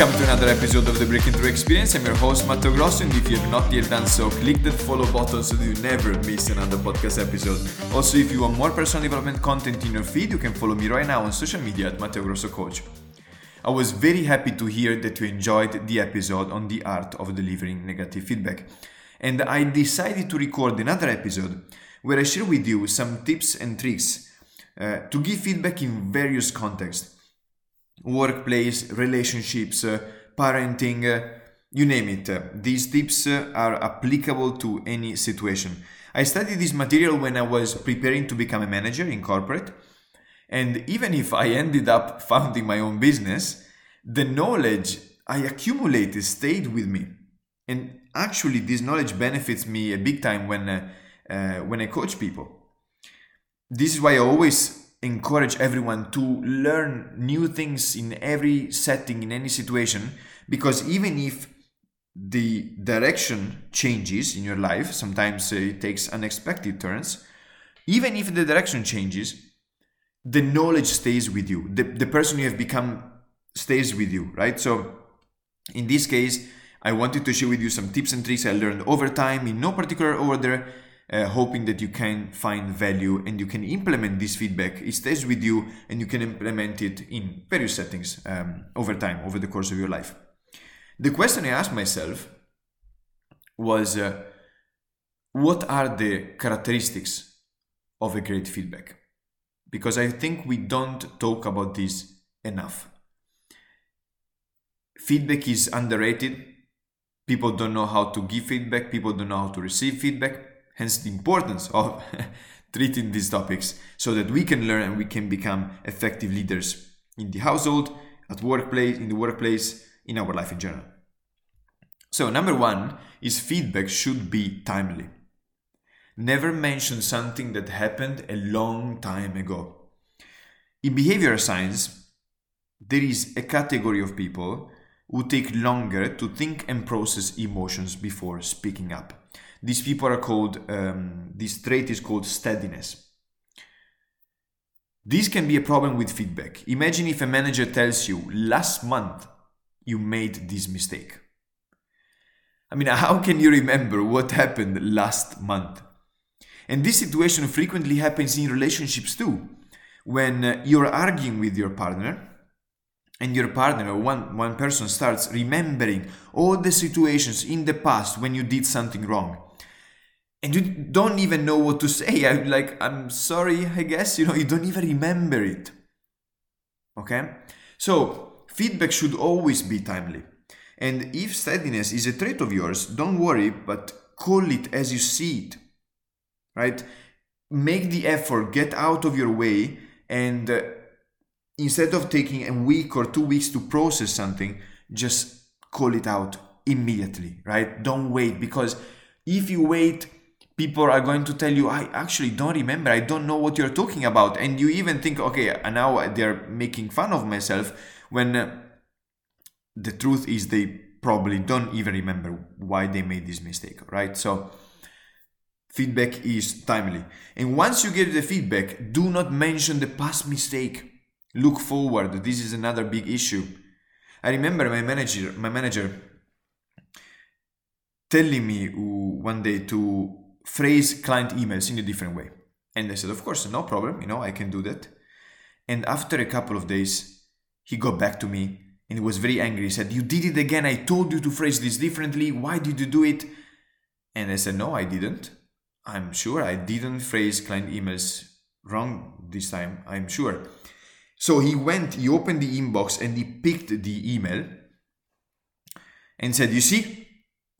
Welcome to another episode of the Breaking Through Experience. I'm your host Matteo Grosso, and if you have not yet done so, click that follow button so that you never miss another podcast episode. Also, if you want more personal development content in your feed, you can follow me right now on social media at Matteo Grosso Coach. I was very happy to hear that you enjoyed the episode on the art of delivering negative feedback. And I decided to record another episode where I share with you some tips and tricks uh, to give feedback in various contexts workplace, relationships, uh, parenting, uh, you name it. Uh, these tips are applicable to any situation. I studied this material when I was preparing to become a manager in corporate. And even if I ended up founding my own business, the knowledge I accumulated stayed with me. And actually, this knowledge benefits me a big time when, uh, uh, when I coach people. This is why I always encourage everyone to learn new things in every setting, in any situation, because even if the direction changes in your life, sometimes uh, it takes unexpected turns, even if the direction changes, the knowledge stays with you. The, the person you have become stays with you, right? So in this case, I wanted to share with you some tips and tricks I learned over time in no particular order uh, hoping that you can find value and you can implement this feedback. It stays with you and you can implement it in various settings um, over time, over the course of your life. The question I asked myself was uh, what are the characteristics of a great feedback? Because I think we don't talk about this enough. Feedback is underrated. People don't know how to give feedback, people don't know how to receive feedback Hence the importance of treating these topics so that we can learn and we can become effective leaders in the household, at workplace, in the workplace, in our life in general. So number one is feedback should be timely. Never mention something that happened a long time ago. In behavioral science, there is a category of people who take longer to think and process emotions before speaking up. These people are called, um, this trait is called steadiness. This can be a problem with feedback. Imagine if a manager tells you, last month you made this mistake. I mean, how can you remember what happened last month? And this situation frequently happens in relationships too. When uh, you're arguing with your partner, and your partner one, one person starts remembering all the situations in the past when you did something wrong and you don't even know what to say. I'm like i'm sorry i guess you know you don't even remember it. Okay? So feedback should always be timely. And if steadiness is a trait of yours don't worry but call it as you see it. Right? Make the effort get out of your way and uh, instead of taking a week or two weeks to process something just call it out immediately right? Don't wait because if you wait people are going to tell you i actually don't remember. I don't know what you're talking about. And you even think okay now they're making fun of myself when uh, the truth is they probably don't even remember why they made this mistake right? So feedback is timely. And once you get the feedback do not mention the past mistake. Look forward. This is another big issue. I remember my manager my manager telling me one day to phrase client emails in a different way. And i said of course no problem you know i can do that. And after a couple of days he got back to me and he was very angry. He said you did it again. I told you to phrase this differently. Why did you do it? And i said no i didn't. I'm sure i didn't phrase client emails wrong this time. I'm sure. So he went, he opened the inbox and he picked the email and said, You see,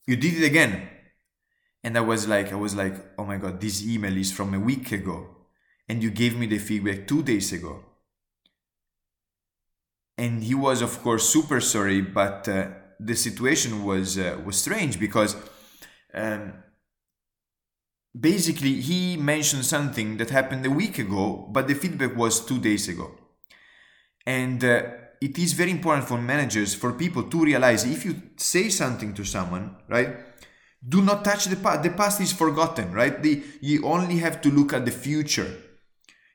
you did it again. And I was like, I was like, oh my god, this email is from a week ago. And you gave me the feedback two days ago. And he was, of course, super sorry, but uh, the situation was uh, was strange because um, basically he mentioned something that happened a week ago, but the feedback was two days ago. And uh, it is very important for managers, for people to realize if you say something to someone, right? Do not touch the past. The past is forgotten, right? The, you only have to look at the future.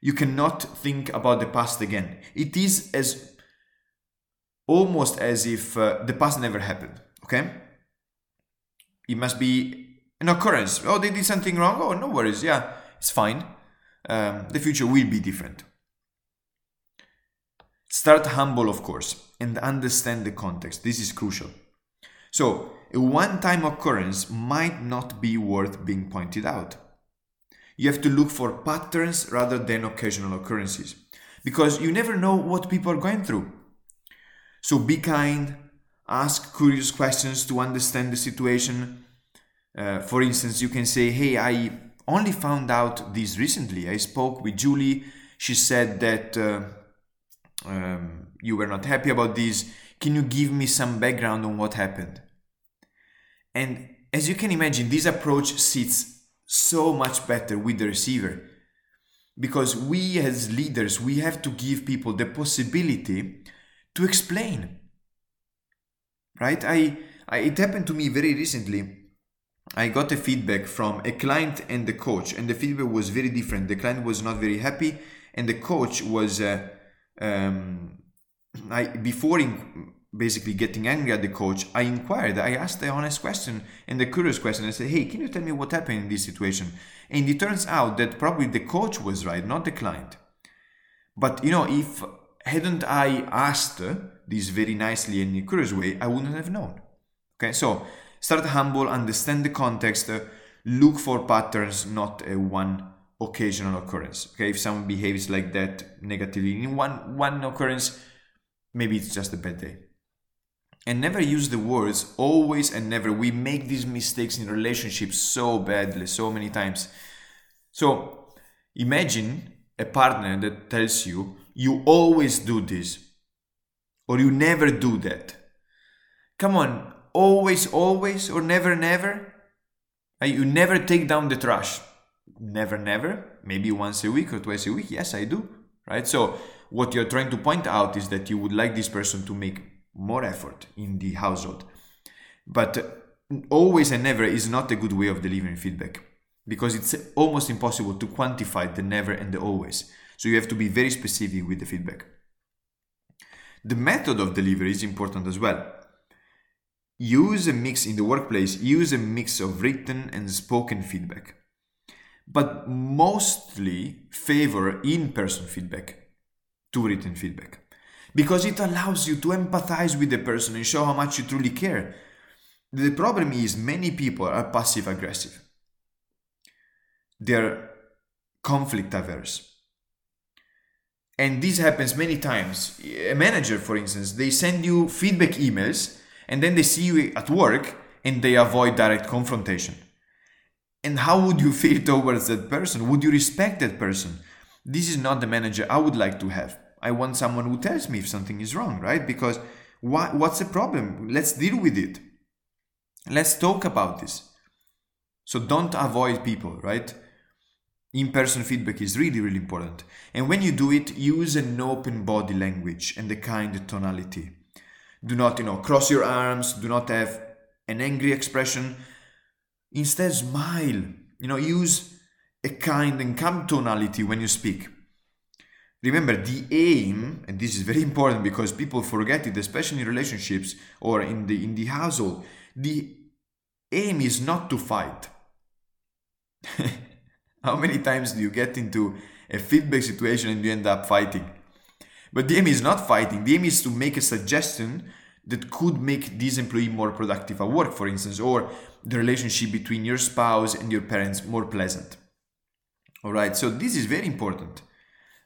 You cannot think about the past again. It is as almost as if uh, the past never happened, okay? It must be an occurrence. Oh, they did something wrong. Oh, no worries. Yeah, it's fine. Um, the future will be different. Start humble, of course, and understand the context. This is crucial. So, a one time occurrence might not be worth being pointed out. You have to look for patterns rather than occasional occurrences because you never know what people are going through. So, be kind, ask curious questions to understand the situation. Uh, for instance, you can say, Hey, I only found out this recently. I spoke with Julie. She said that uh, um, you were not happy about this. Can you give me some background on what happened? And as you can imagine, this approach sits so much better with the receiver. Because we as leaders we have to give people the possibility to explain. Right? I, I it happened to me very recently. I got a feedback from a client and the coach, and the feedback was very different. The client was not very happy, and the coach was, uh, um, I before in, basically getting angry at the coach, I inquired. I asked the honest question and the curious question. I said, "Hey, can you tell me what happened in this situation?" And it turns out that probably the coach was right, not the client. But you know, if hadn't I asked this very nicely and in a curious way, I wouldn't have known. Okay, so Start humble, understand the context, look for patterns, not a one occasional occurrence. Okay, if someone behaves like that negatively in one one occurrence, maybe it's just a bad day. And never use the words always and never. We make these mistakes in relationships so badly, so many times. So imagine a partner that tells you, you always do this, or you never do that. Come on, always, always, or never, never? You never take down the trash. Never, never. Maybe once a week or twice a week. Yes, I do. Right? So, what you're trying to point out is that you would like this person to make more effort in the household. But always and never is not a good way of delivering feedback because it's almost impossible to quantify the never and the always. So, you have to be very specific with the feedback. The method of delivery is important as well use a mix in the workplace, use a mix of written and spoken feedback. But mostly favor in person feedback to written feedback because it allows you to empathize with the person and show how much you truly care. The problem is, many people are passive aggressive, they're conflict averse. And this happens many times. A manager, for instance, they send you feedback emails and then they see you at work and they avoid direct confrontation. And how would you feel towards that person? Would you respect that person? This is not the manager I would like to have. I want someone who tells me if something is wrong, right? Because what, what's the problem? Let's deal with it. Let's talk about this. So don't avoid people, right? In person feedback is really, really important. And when you do it, use an open body language and a kind tonality do not you know cross your arms do not have an angry expression instead smile you know use a kind and calm tonality when you speak remember the aim and this is very important because people forget it especially in relationships or in the in the household the aim is not to fight how many times do you get into a feedback situation and you end up fighting but the aim is not fighting. The aim is to make a suggestion that could make this employee more productive at work, for instance, or the relationship between your spouse and your parents more pleasant. All right, so this is very important.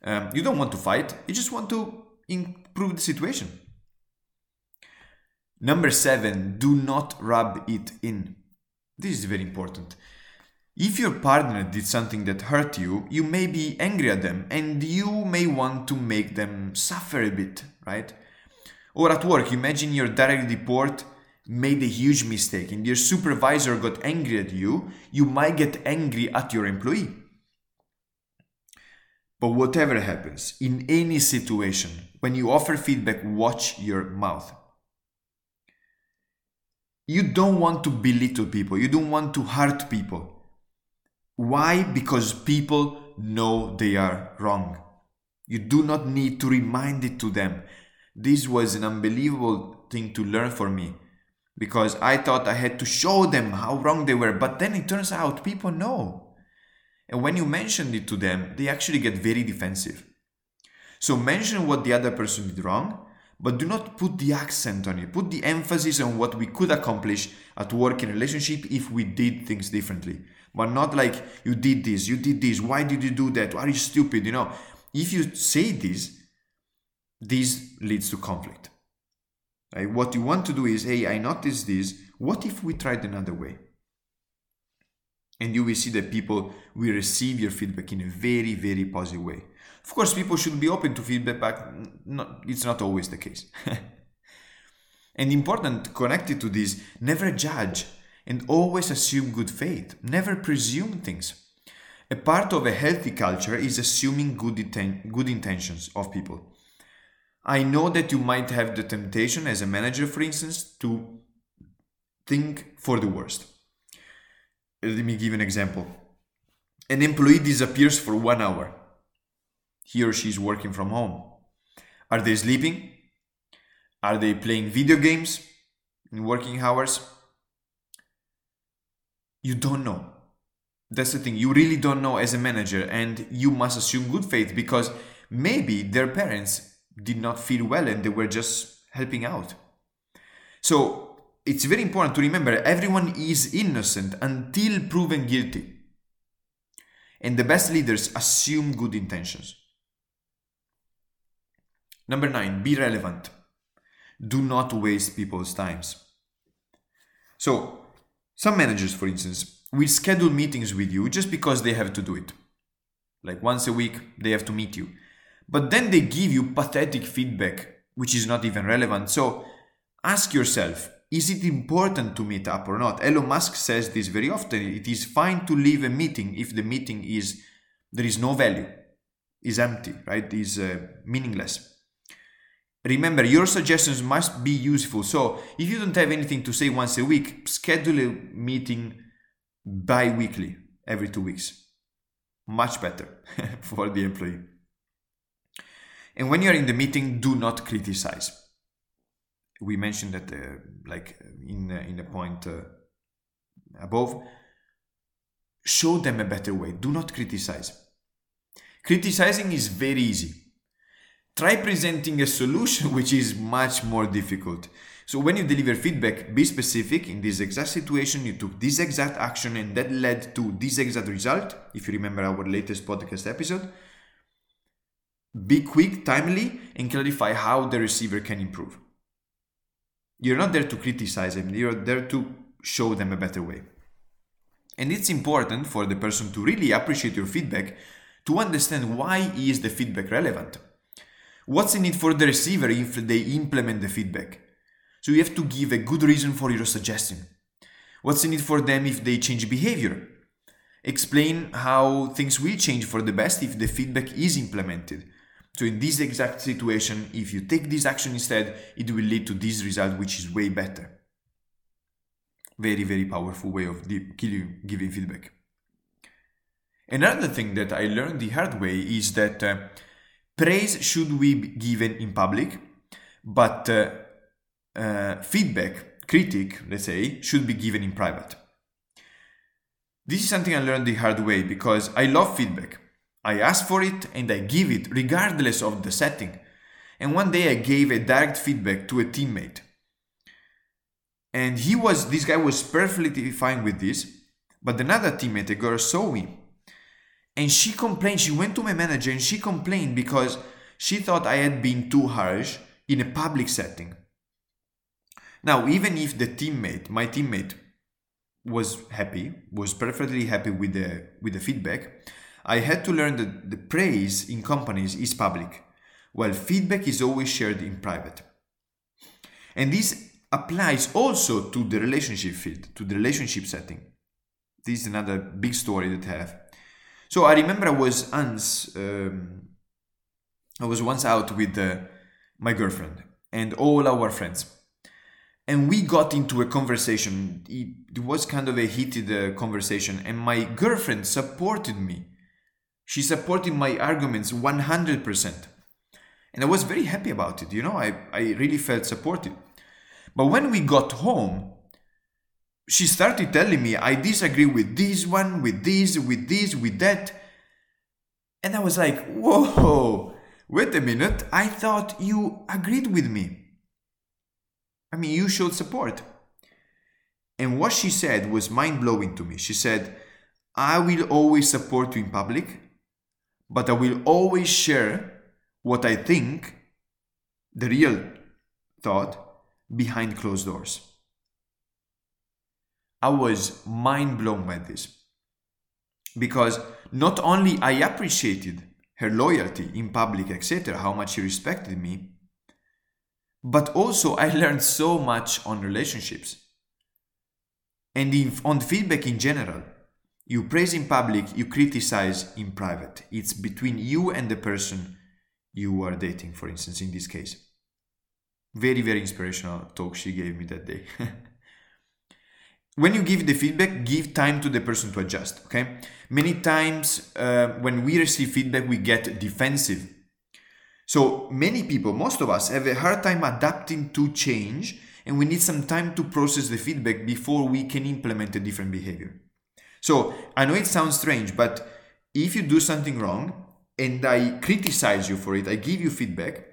Um, you don't want to fight, you just want to improve the situation. Number seven, do not rub it in. This is very important. If your partner did something that hurt you, you may be angry at them and you may want to make them suffer a bit, right? Or at work, imagine your direct report made a huge mistake and your supervisor got angry at you, you might get angry at your employee. But whatever happens, in any situation, when you offer feedback, watch your mouth. you don't want to belittle people, you don't want to hurt people. Why? Because people know they are wrong. You do not need to remind it to them. This was an unbelievable thing to learn for me because I thought I had to show them how wrong they were, but then it turns out people know. And when you mention it to them, they actually get very defensive. So mention what the other person did wrong, but do not put the accent on it. Put the emphasis on what we could accomplish at work in relationship if we did things differently. But not like you did this, you did this, why did you do that? Why Are you stupid? You know, if you say this, this leads to conflict. Right? What you want to do is, hey, I noticed this. What if we tried another way? And you will see that people will receive your feedback in a very, very positive way. Of course, people should be open to feedback, but not, it's not always the case. and important, connected to this, never judge and always assume good faith. Never presume things. A part of a healthy culture is assuming good, good intentions of people. I know that you might have the temptation as a manager, for instance, to think for the worst. Let me give an example. An employee disappears for one hour. He or she is working from home. Are they sleeping? Are they playing video games in working hours? You don't know. That's the thing. You really don't know as a manager, and you must assume good faith because maybe their parents did not feel well and they were just helping out. So it's very important to remember everyone is innocent until proven guilty. And the best leaders assume good intentions. Number nine, be relevant. Do not waste people's times. So, some managers, for instance, will schedule meetings with you just because they have to do it. Like once a week, they have to meet you but then they give you pathetic feedback, which is not even relevant. So ask yourself, is it important to meet up or not? Elon Musk says this very often. It is fine to leave a meeting if the meeting is there is no value, is empty, right? Is uh, meaningless. Remember, your suggestions must be useful. So if you don't have anything to say once a week, schedule a meeting bi-weekly, every two weeks. Much better for the employee. And when you're in the meeting, do not criticize. We mentioned that, uh, like in in a point uh, above. Show them a better way. Do not criticize. Criticizing is very easy. Try presenting a solution, which is much more difficult. So when you deliver feedback, be specific. In this exact situation, you took this exact action, and that led to this exact result. If you remember our latest podcast episode be quick, timely, and clarify how the receiver can improve. You're not there to criticize them, you're there to show them a better way. And it's important for the person to really appreciate your feedback to understand why is the feedback relevant. What's in it for the receiver if they implement the feedback? So you have to give a good reason for your suggestion. What's in it for them if they change behavior? Explain how things will change for the best if the feedback is implemented. So in this exact situation, if you take this action instead, it will lead to this result, which is way better. Very, very powerful way of giving feedback. Another thing that I learned the hard way is that uh, praise should be given in public, but uh, uh, feedback, critic, let's say, should be given in private. This is something I learned the hard way because I love feedback. I ask for it and I give it regardless of the setting. And one day I gave a direct feedback to a teammate. And he was, this guy was perfectly fine with this. But another teammate, a girl, saw me. And she complained, she went to my manager and she complained because she thought I had been too harsh in a public setting. Now, even if the teammate, my teammate, was happy, was perfectly happy with the with the feedback, I had to learn that the praise in companies is public, while feedback is always shared in private. And this applies also to the relationship field, to the relationship setting. This is another big story that I have. So I remember I was once, um, I was once out with uh, my girlfriend and all our friends. and we got into a conversation. It, was kind of a heated uh, conversation, and my girlfriend supported me. She supported my arguments 100%. And I was very happy about it, you know, I, I really felt supported. But when we got home, she started telling me, I disagree with this one, with this, with this, with that. And I was like, whoa, wait a minute, I thought you agreed with me. I mean, you showed support. And what she said was mind blowing to me. She said, I will always support you in public, but I will always share what I think, the real thought, behind closed doors. I was mind blown by this because not only I appreciated her loyalty in public, etc., how much she respected me, but also I learned so much on relationships and on feedback in general. You praise in public, you criticize in private. It's between you and the person you are dating, for instance, in this case. Very, very inspirational talk she gave me that day. when you give the feedback, give time to the person to adjust, okay? Many times uh, when we receive feedback, we get defensive so many people, most of us, have a hard time adapting to change, and we need some time to process the feedback before we can implement a different behavior. So I know it sounds strange, but if you do something wrong and I criticize you for it, I give you feedback.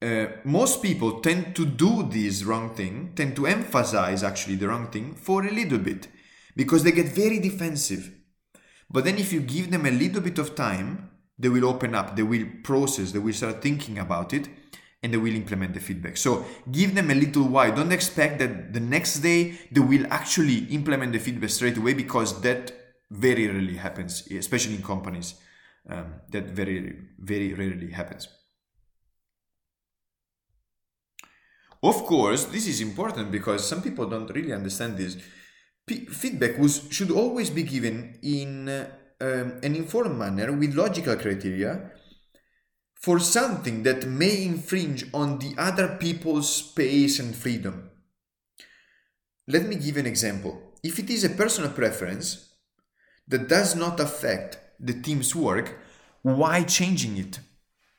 Uh, most people tend to do this wrong thing, tend to emphasize actually the wrong thing for a little bit because they get very defensive. But then if you give them a little bit of time, they will open up, they will process, they will start thinking about it, and they will implement the feedback. So give them a little while. Don't expect that the next day they will actually implement the feedback straight away because that very rarely happens, especially in companies. Um, that very, very rarely happens. Of course, this is important because some people don't really understand this. P- feedback was should always be given in uh, um, an informed manner with logical criteria for something that may infringe on the other people's space and freedom. Let me give an example. If it is a personal preference that does not affect the team's work, why changing it?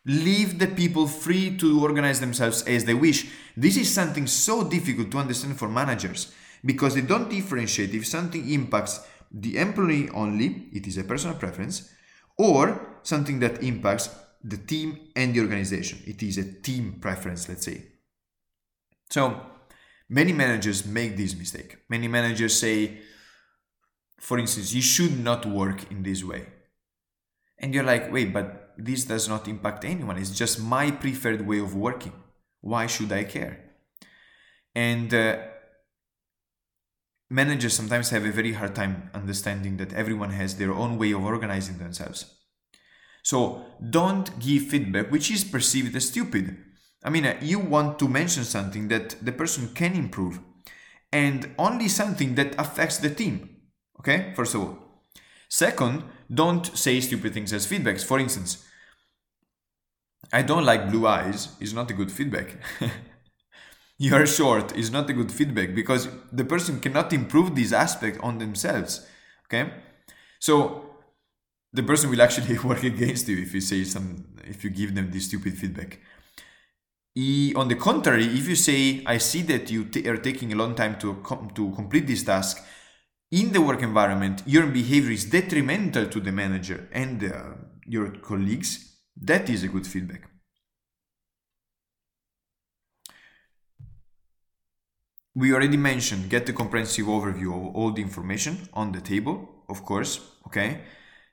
Leave the people free to organize themselves as they wish. This is something so difficult to understand for managers because they don't differentiate if something impacts the employee only, it is a personal preference, or something that impacts the team and the organization. It is a team preference, let's say. So many managers make this mistake. Many managers say, for instance, you should not work in this way. And you're like, wait, but this does not impact anyone. It's just my preferred way of working. Why should I care? And uh, managers sometimes have a very hard time understanding that everyone has their own way of organizing themselves. So don't give feedback which is perceived as stupid. I mean, you want to mention something that the person can improve and only something that affects the team. Okay, first of all. Second, don't say stupid things as feedbacks. For instance, I don't like blue eyes is not a good feedback. you are short is not a good feedback because the person cannot improve this aspect on themselves okay so the person will actually work against you if you say some if you give them this stupid feedback. On the contrary if you say i see that you t- are taking a long time to com- to complete this task in the work environment your behavior is detrimental to the manager and uh, your colleagues. That is a good feedback. We already mentioned get the comprehensive overview of all the information on the table, of course, okay?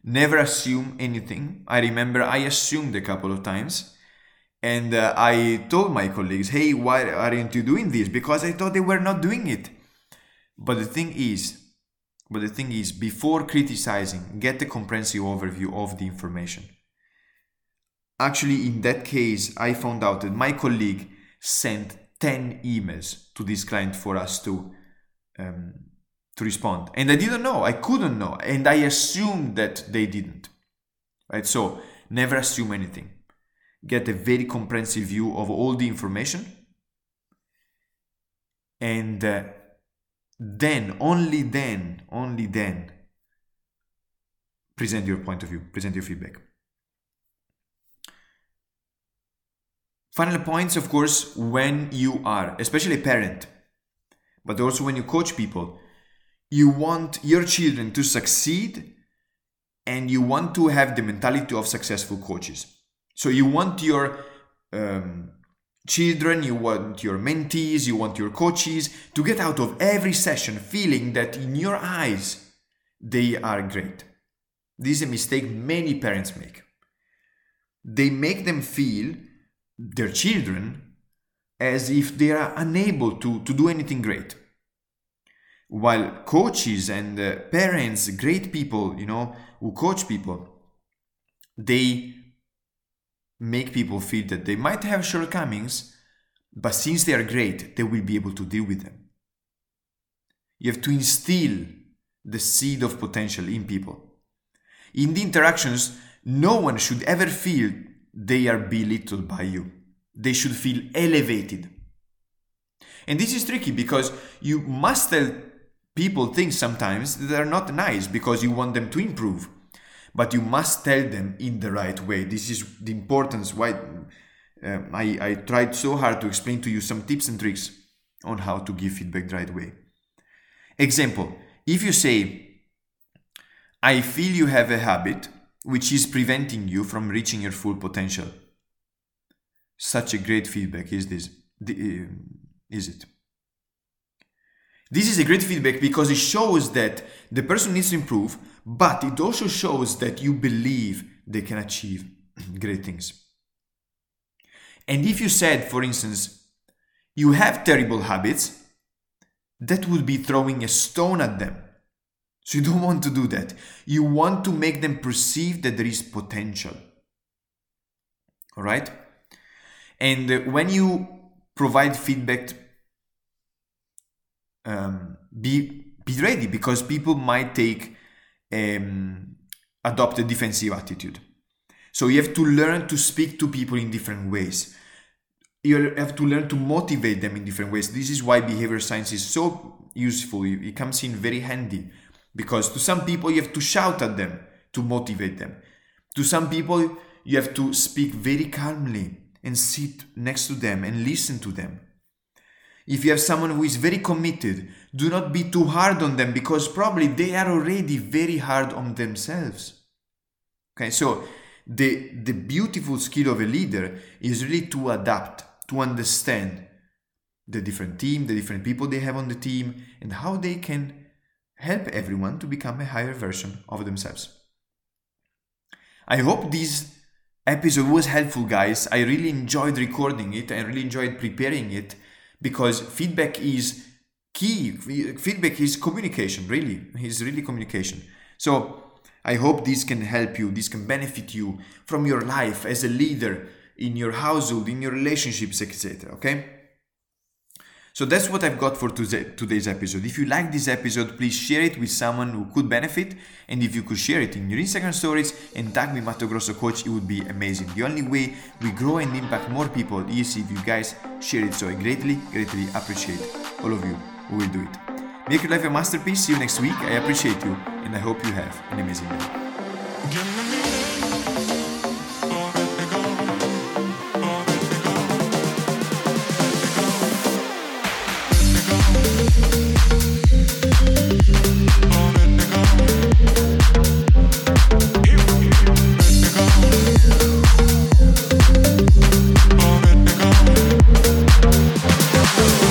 Never assume anything. I remember I assumed a couple of times and uh, I told my colleagues, hey, why aren't you doing this? Because I thought they were not doing it. But the thing is, but the thing is, before criticizing, get a comprehensive overview of the information. Actually, in that case, I found out that my colleague sent 10 emails to this client for us to um, to respond. And i didn't know. I couldn't know. And i assumed that they didn't. Right? So never assume anything. Get a very comprehensive view of all the information. And uh, then, only then, only then, present your point of view, present your feedback. Final points, of course, when you are, especially a parent, but also when you coach people, you want your children to succeed and you want to have the mentality of successful coaches. So you want your um, children, you want your mentees, you want your coaches to get out of every session feeling that in your eyes they are great. This is a mistake many parents make. They make them feel their children as if they are unable to, to do anything great. While coaches and uh, parents, great people, you know, who coach people, they make people feel that they might have shortcomings, but since they are great, they will be able to deal with them. You have to instill the seed of potential in people. In the interactions, no one should ever feel they are belittled by you. They should feel elevated. And this is tricky because you must tell people think sometimes that are not nice because you want them to improve. But you must tell them in the right way. This is the importance why uh, I, I tried so hard to explain to you some tips and tricks on how to give feedback the right way. Example, if you say, I feel you have a habit which is preventing you from reaching your full potential. Such a great feedback is this, uh, is it? This is a great feedback because it shows that the person needs to improve, but it also shows that you believe they can achieve great things. And if you said, for instance, you have terrible habits, that would be throwing a stone at them. So you don't want to do that. You want to make them perceive that there is potential. All right? And when you provide feedback, um, be be ready because people might take um, adopt a defensive attitude. So you have to learn to speak to people in different ways. You have to learn to motivate them in different ways. This is why behavior science is so useful. It comes in very handy because to some people you have to shout at them to motivate them. To some people you have to speak very calmly and sit next to them and listen to them. If you have someone who is very committed, do not be too hard on them because probably they are already very hard on themselves. Okay, so the, the beautiful skill of a leader is really to adapt, to understand the different team, the different people they have on the team, and how they can help everyone to become a higher version of themselves. I hope this episode was helpful, guys. I really enjoyed recording it. I really enjoyed preparing it because feedback is key. Feedback is communication, really. It's really communication. So I hope this can help you, this can benefit you from your life as a leader in your household, in your relationships, etc. Okay? So that's what I've got for today's episode. If you like this episode, please share it with someone who could benefit. And if you could share it in your Instagram stories and tag me Matteo Grosso Coach, it would be amazing. The only way we grow and impact more people is if you guys share it. So I greatly, greatly appreciate all of you who will do it. Make your life a masterpiece. See you next week. I appreciate you and I hope you have an amazing day.